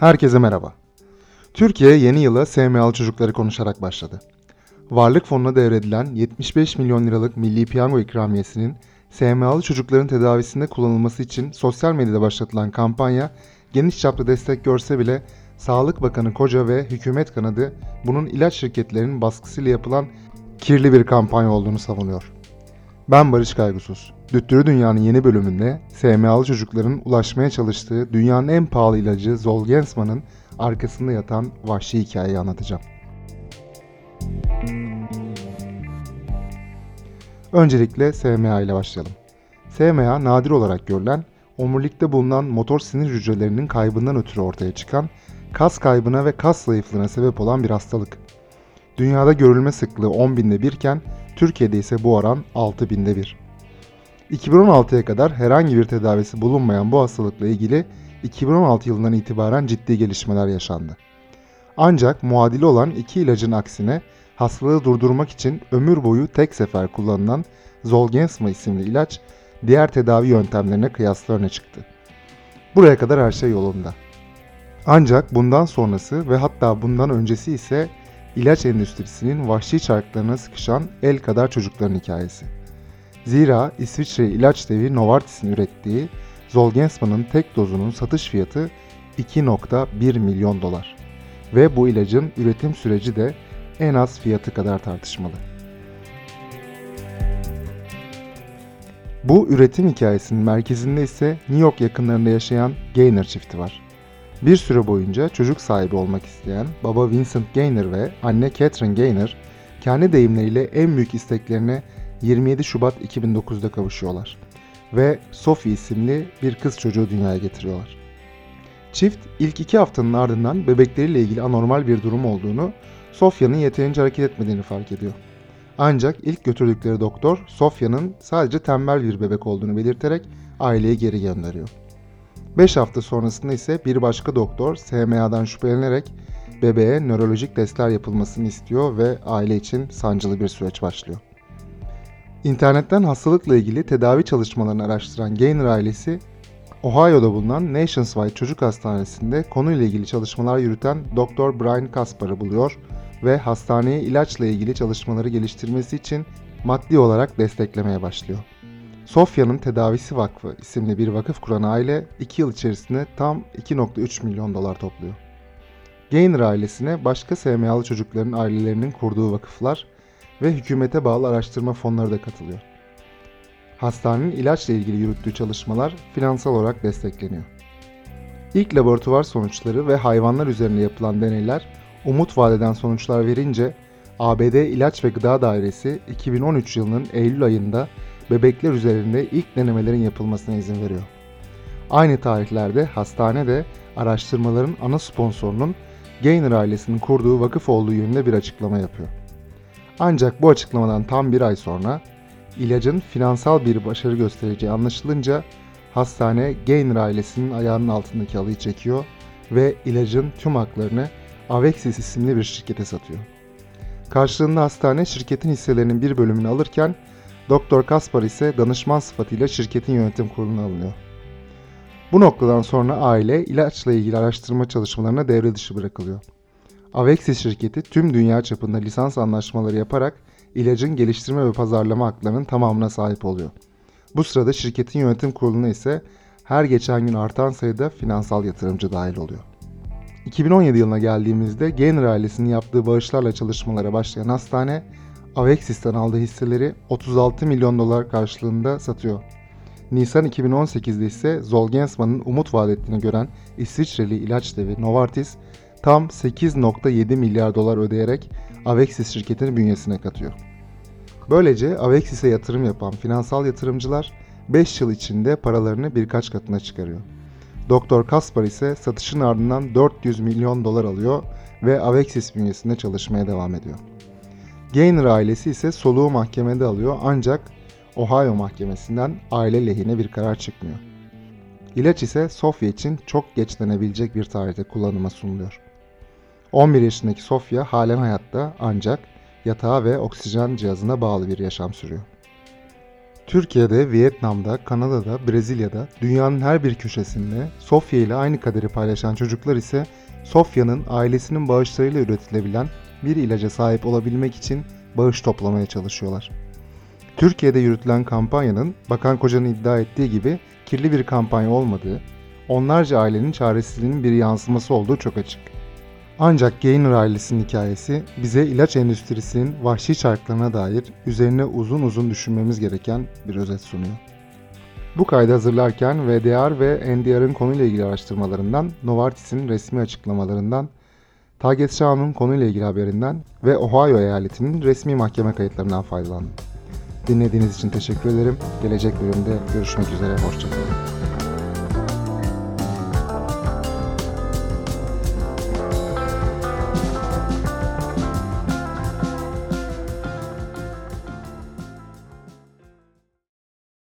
Herkese merhaba. Türkiye yeni yıla SMA'lı çocukları konuşarak başladı. Varlık fonuna devredilen 75 milyon liralık Milli Piyango ikramiyesinin SMA'lı çocukların tedavisinde kullanılması için sosyal medyada başlatılan kampanya geniş çaplı destek görse bile Sağlık Bakanı Koca ve hükümet kanadı bunun ilaç şirketlerinin baskısıyla yapılan kirli bir kampanya olduğunu savunuyor. Ben Barış Kaygusuz. Düttürü Dünya'nın yeni bölümünde SMA'lı çocukların ulaşmaya çalıştığı dünyanın en pahalı ilacı Zolgensma'nın arkasında yatan vahşi hikayeyi anlatacağım. Öncelikle SMA ile başlayalım. SMA nadir olarak görülen, omurilikte bulunan motor sinir hücrelerinin kaybından ötürü ortaya çıkan, kas kaybına ve kas zayıflığına sebep olan bir hastalık. Dünyada görülme sıklığı 10 binde birken Türkiye'de ise bu oran 6 binde bir. 2016'ya kadar herhangi bir tedavisi bulunmayan bu hastalıkla ilgili 2016 yılından itibaren ciddi gelişmeler yaşandı. Ancak muadili olan iki ilacın aksine hastalığı durdurmak için ömür boyu tek sefer kullanılan Zolgensma isimli ilaç diğer tedavi yöntemlerine kıyasla öne çıktı. Buraya kadar her şey yolunda. Ancak bundan sonrası ve hatta bundan öncesi ise ilaç endüstrisinin vahşi çarklarına sıkışan el kadar çocukların hikayesi. Zira İsviçre ilaç devi Novartis'in ürettiği Zolgensma'nın tek dozunun satış fiyatı 2.1 milyon dolar. Ve bu ilacın üretim süreci de en az fiyatı kadar tartışmalı. Bu üretim hikayesinin merkezinde ise New York yakınlarında yaşayan Gaynor çifti var. Bir süre boyunca çocuk sahibi olmak isteyen baba Vincent Gaynor ve anne Catherine Gaynor kendi deyimleriyle en büyük isteklerine 27 Şubat 2009'da kavuşuyorlar ve Sophie isimli bir kız çocuğu dünyaya getiriyorlar. Çift ilk iki haftanın ardından bebekleriyle ilgili anormal bir durum olduğunu, Sofya'nın yeterince hareket etmediğini fark ediyor. Ancak ilk götürdükleri doktor Sofya'nın sadece tembel bir bebek olduğunu belirterek aileye geri gönderiyor. 5 hafta sonrasında ise bir başka doktor SMA'dan şüphelenerek bebeğe nörolojik testler yapılmasını istiyor ve aile için sancılı bir süreç başlıyor. İnternetten hastalıkla ilgili tedavi çalışmalarını araştıran Gaynor ailesi, Ohio'da bulunan Nationwide Çocuk Hastanesi'nde konuyla ilgili çalışmalar yürüten Dr. Brian Kaspar'ı buluyor ve hastaneye ilaçla ilgili çalışmaları geliştirmesi için maddi olarak desteklemeye başlıyor. Sofya'nın Tedavisi Vakfı isimli bir vakıf kuran aile 2 yıl içerisinde tam 2.3 milyon dolar topluyor. Gaynor ailesine başka SMA'lı çocukların ailelerinin kurduğu vakıflar ve hükümete bağlı araştırma fonları da katılıyor. Hastanenin ilaçla ilgili yürüttüğü çalışmalar finansal olarak destekleniyor. İlk laboratuvar sonuçları ve hayvanlar üzerinde yapılan deneyler umut vadeden sonuçlar verince ABD İlaç ve Gıda Dairesi 2013 yılının Eylül ayında bebekler üzerinde ilk denemelerin yapılmasına izin veriyor. Aynı tarihlerde hastane de araştırmaların ana sponsorunun Gaynor ailesinin kurduğu vakıf olduğu yönünde bir açıklama yapıyor. Ancak bu açıklamadan tam bir ay sonra ilacın finansal bir başarı göstereceği anlaşılınca hastane Gaynor ailesinin ayağının altındaki alıyı çekiyor ve ilacın tüm haklarını Avexis isimli bir şirkete satıyor. Karşılığında hastane şirketin hisselerinin bir bölümünü alırken Doktor Kaspar ise danışman sıfatıyla şirketin yönetim kuruluna alınıyor. Bu noktadan sonra aile ilaçla ilgili araştırma çalışmalarına devre dışı bırakılıyor. Avexis şirketi tüm dünya çapında lisans anlaşmaları yaparak ilacın geliştirme ve pazarlama haklarının tamamına sahip oluyor. Bu sırada şirketin yönetim kuruluna ise her geçen gün artan sayıda finansal yatırımcı dahil oluyor. 2017 yılına geldiğimizde Gainer ailesinin yaptığı bağışlarla çalışmalara başlayan hastane, Avexis'ten aldığı hisseleri 36 milyon dolar karşılığında satıyor. Nisan 2018'de ise Zolgensma'nın umut vaat ettiğini gören İsviçreli ilaç devi Novartis tam 8.7 milyar dolar ödeyerek Avexis şirketini bünyesine katıyor. Böylece Avexis'e yatırım yapan finansal yatırımcılar 5 yıl içinde paralarını birkaç katına çıkarıyor. Doktor Kaspar ise satışın ardından 400 milyon dolar alıyor ve Avexis bünyesinde çalışmaya devam ediyor. Gaynor ailesi ise soluğu mahkemede alıyor ancak Ohio mahkemesinden aile lehine bir karar çıkmıyor. İlaç ise Sofya için çok geç denebilecek bir tarihte kullanıma sunuluyor. 11 yaşındaki Sofya halen hayatta ancak yatağa ve oksijen cihazına bağlı bir yaşam sürüyor. Türkiye'de, Vietnam'da, Kanada'da, Brezilya'da, dünyanın her bir köşesinde Sofya ile aynı kaderi paylaşan çocuklar ise Sofya'nın ailesinin bağışlarıyla üretilebilen bir ilaca sahip olabilmek için bağış toplamaya çalışıyorlar. Türkiye'de yürütülen kampanyanın Bakan Koca'nın iddia ettiği gibi kirli bir kampanya olmadığı, onlarca ailenin çaresizliğinin bir yansıması olduğu çok açık. Ancak Gaynor ailesinin hikayesi bize ilaç endüstrisinin vahşi çarklarına dair üzerine uzun uzun düşünmemiz gereken bir özet sunuyor. Bu kaydı hazırlarken VDR ve NDR'ın konuyla ilgili araştırmalarından, Novartis'in resmi açıklamalarından, Target Shaw'un konuyla ilgili haberinden ve Ohio eyaletinin resmi mahkeme kayıtlarından faydalandım. Dinlediğiniz için teşekkür ederim. Gelecek bölümde görüşmek üzere, hoşçakalın.